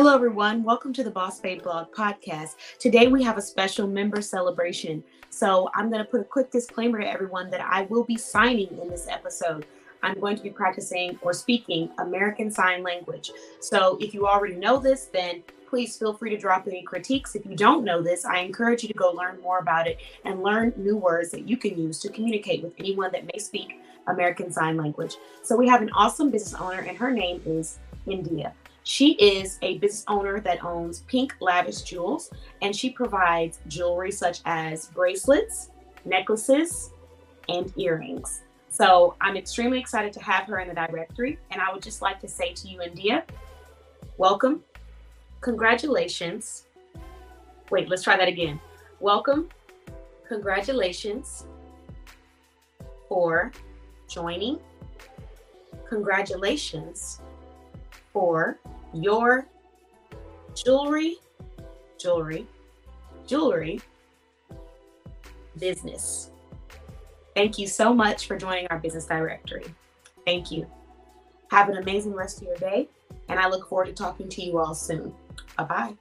Hello, everyone. Welcome to the Boss Babe Blog podcast. Today we have a special member celebration. So I'm going to put a quick disclaimer to everyone that I will be signing in this episode. I'm going to be practicing or speaking American Sign Language. So if you already know this, then please feel free to drop any critiques. If you don't know this, I encourage you to go learn more about it and learn new words that you can use to communicate with anyone that may speak American Sign Language. So we have an awesome business owner, and her name is Indea. She is a business owner that owns Pink Lavish Jewels, and she provides jewelry such as bracelets, necklaces, and earrings. So I'm extremely excited to have her in the directory, and I would just like to say to you, Indea, welcome, congratulations. Wait, let's try that again. Welcome, congratulations for joining. Congratulations for your jewelry, jewelry, jewelry business. Thank you so much for joining our business directory. Thank you. Have an amazing rest of your day, and I look forward to talking to you all soon. Bye bye.